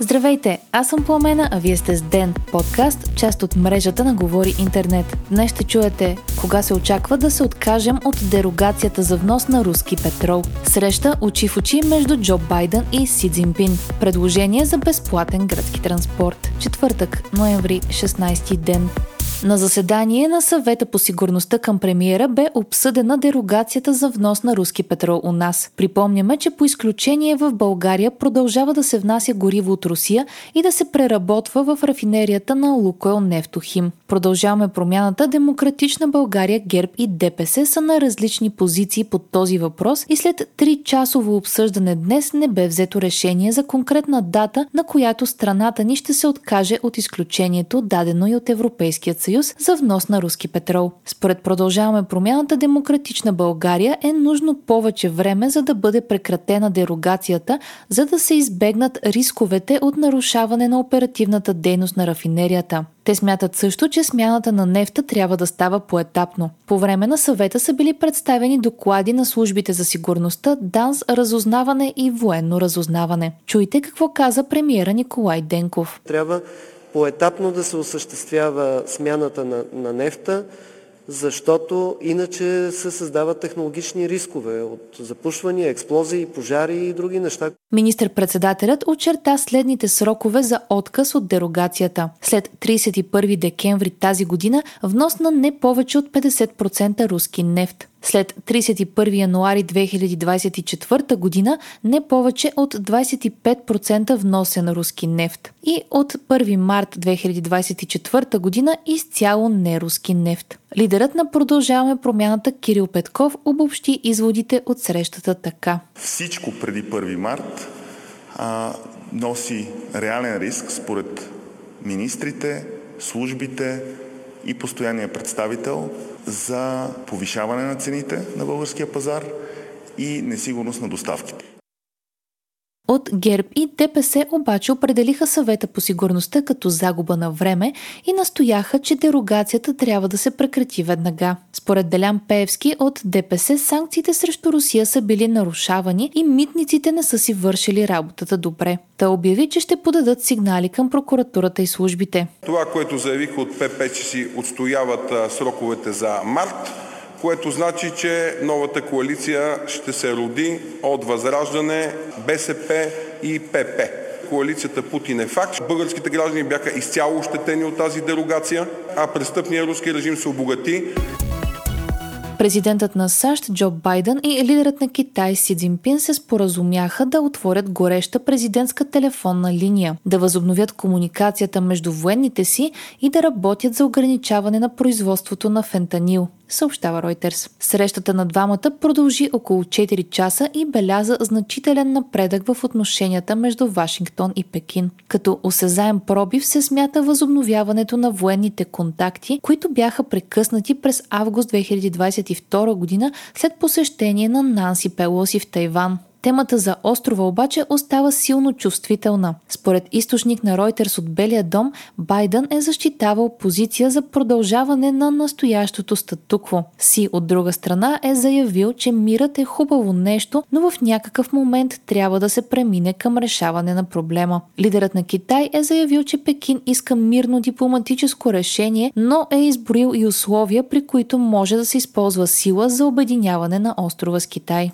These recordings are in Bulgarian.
Здравейте, аз съм Пламена, а вие сте с Ден, подкаст, част от мрежата на Говори Интернет. Днес ще чуете кога се очаква да се откажем от дерогацията за внос на руски петрол. Среща очи в очи между Джо Байден и Си Цзинпин. Предложение за безплатен градски транспорт. Четвъртък, ноември, 16 ден. На заседание на съвета по сигурността към премиера бе обсъдена дерогацията за внос на руски петрол у нас. Припомняме, че по изключение в България продължава да се внася гориво от Русия и да се преработва в рафинерията на Лукойл Нефтохим. Продължаваме промяната Демократична България, ГЕРБ и ДПС са на различни позиции под този въпрос и след 3-часово обсъждане днес не бе взето решение за конкретна дата, на която страната ни ще се откаже от изключението, дадено и от Европейският съюз за внос на руски петрол. Според продължаваме промяната Демократична България е нужно повече време за да бъде прекратена дерогацията, за да се избегнат рисковете от нарушаване на оперативната дейност на рафинерията. Те смятат също, че смяната на нефта трябва да става поетапно. По време на съвета са били представени доклади на службите за сигурността, ДАНС, разузнаване и военно разузнаване. Чуйте какво каза премиера Николай Денков. Трябва поетапно да се осъществява смяната на, на нефта, защото иначе се създават технологични рискове от запушвания, експлозии, пожари и други неща. Министър-председателят очерта следните срокове за отказ от дерогацията. След 31 декември тази година внос на не повече от 50% руски нефт. След 31 януари 2024 година не повече от 25% вносен руски нефт. И от 1 март 2024 година изцяло неруски нефт. Лидерът на Продължаваме промяната Кирил Петков обобщи изводите от срещата така. Всичко преди 1 март а, носи реален риск според министрите, службите и постоянния представител за повишаване на цените на българския пазар и несигурност на доставките. От ГЕРБ и ДПС обаче определиха съвета по сигурността като загуба на време и настояха, че дерогацията трябва да се прекрати веднага. Според Делян Пеевски от ДПС санкциите срещу Русия са били нарушавани и митниците не са си вършили работата добре. Та обяви, че ще подадат сигнали към прокуратурата и службите. Това, което заявиха от ПП, че си отстояват сроковете за март, което значи, че новата коалиция ще се роди от Възраждане, БСП и ПП. Коалицията Путин е факт. Българските граждани бяха изцяло ощетени от тази дерогация, а престъпният руски режим се обогати. Президентът на САЩ Джо Байден и лидерът на Китай Си Цзинпин се споразумяха да отворят гореща президентска телефонна линия, да възобновят комуникацията между военните си и да работят за ограничаване на производството на фентанил съобщава Reuters. Срещата на двамата продължи около 4 часа и беляза значителен напредък в отношенията между Вашингтон и Пекин. Като осезаем пробив се смята възобновяването на военните контакти, които бяха прекъснати през август 2022 година след посещение на Нанси Пелоси в Тайван. Темата за острова обаче остава силно чувствителна. Според източник на Reuters от Белия дом, Байден е защитавал позиция за продължаване на настоящото статукво. Си от друга страна е заявил, че мирът е хубаво нещо, но в някакъв момент трябва да се премине към решаване на проблема. Лидерът на Китай е заявил, че Пекин иска мирно дипломатическо решение, но е изброил и условия, при които може да се използва сила за обединяване на острова с Китай.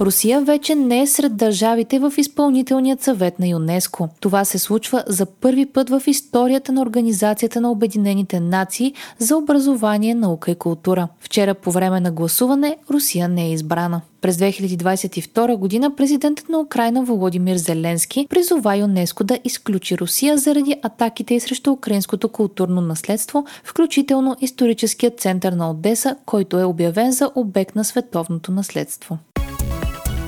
Русия вече не е сред държавите в изпълнителният съвет на ЮНЕСКО. Това се случва за първи път в историята на Организацията на Обединените нации за образование, наука и култура. Вчера по време на гласуване Русия не е избрана. През 2022 година президентът на Украина Володимир Зеленски призова ЮНЕСКО да изключи Русия заради атаките и срещу украинското културно наследство, включително историческият център на Одеса, който е обявен за обект на световното наследство.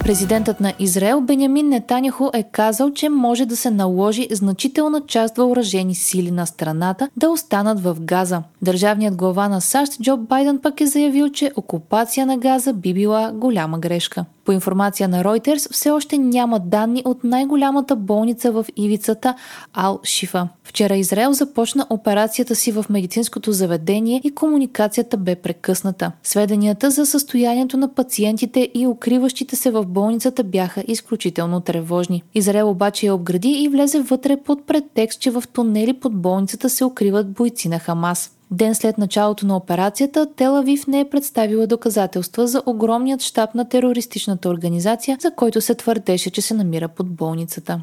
Президентът на Израел Бенямин Нетаняхо е казал, че може да се наложи значителна част въоръжени сили на страната да останат в Газа. Държавният глава на САЩ Джо Байден пък е заявил, че окупация на Газа би била голяма грешка. По информация на Reuters, все още няма данни от най-голямата болница в ивицата Ал-Шифа. Вчера Израел започна операцията си в медицинското заведение и комуникацията бе прекъсната. Сведенията за състоянието на пациентите и укриващите се в болницата бяха изключително тревожни. Израел обаче я обгради и влезе вътре под претекст, че в тунели под болницата се укриват бойци на Хамас. Ден след началото на операцията, Телавив не е представила доказателства за огромният щаб на терористичната организация, за който се твърдеше, че се намира под болницата.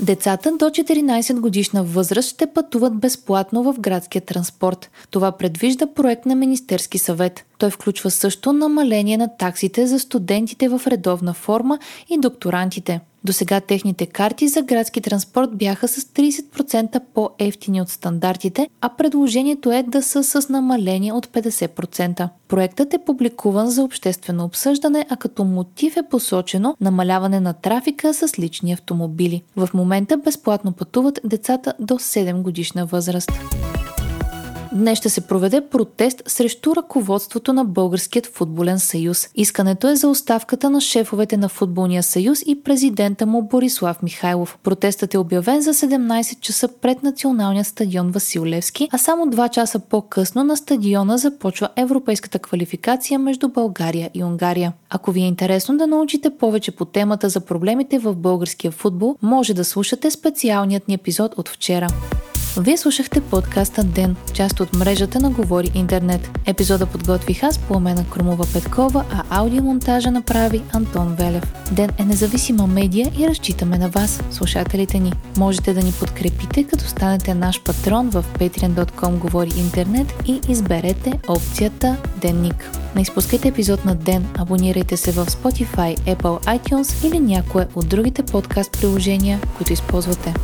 Децата до 14 годишна възраст ще пътуват безплатно в градския транспорт. Това предвижда проект на Министерски съвет. Той включва също намаление на таксите за студентите в редовна форма и докторантите. До сега техните карти за градски транспорт бяха с 30% по-ефтини от стандартите, а предложението е да са с намаление от 50%. Проектът е публикуван за обществено обсъждане, а като мотив е посочено намаляване на трафика с лични автомобили. В момента безплатно пътуват децата до 7 годишна възраст. Днес ще се проведе протест срещу ръководството на Българският футболен съюз. Искането е за оставката на шефовете на Футболния съюз и президента му Борислав Михайлов. Протестът е обявен за 17 часа пред националния стадион Васил Левски, а само 2 часа по-късно на стадиона започва европейската квалификация между България и Унгария. Ако ви е интересно да научите повече по темата за проблемите в българския футбол, може да слушате специалният ни епизод от вчера. Вие слушахте подкаста Ден, част от мрежата на Говори Интернет. Епизода подготвих аз, Пламена Крумова Петкова, а аудиомонтажа направи Антон Велев. Ден е независима медия и разчитаме на вас, слушателите ни. Можете да ни подкрепите, като станете наш патрон в patreon.com Говори Интернет и изберете опцията Денник. Не изпускайте епизод на ден, абонирайте се в Spotify, Apple, iTunes или някое от другите подкаст приложения, които използвате.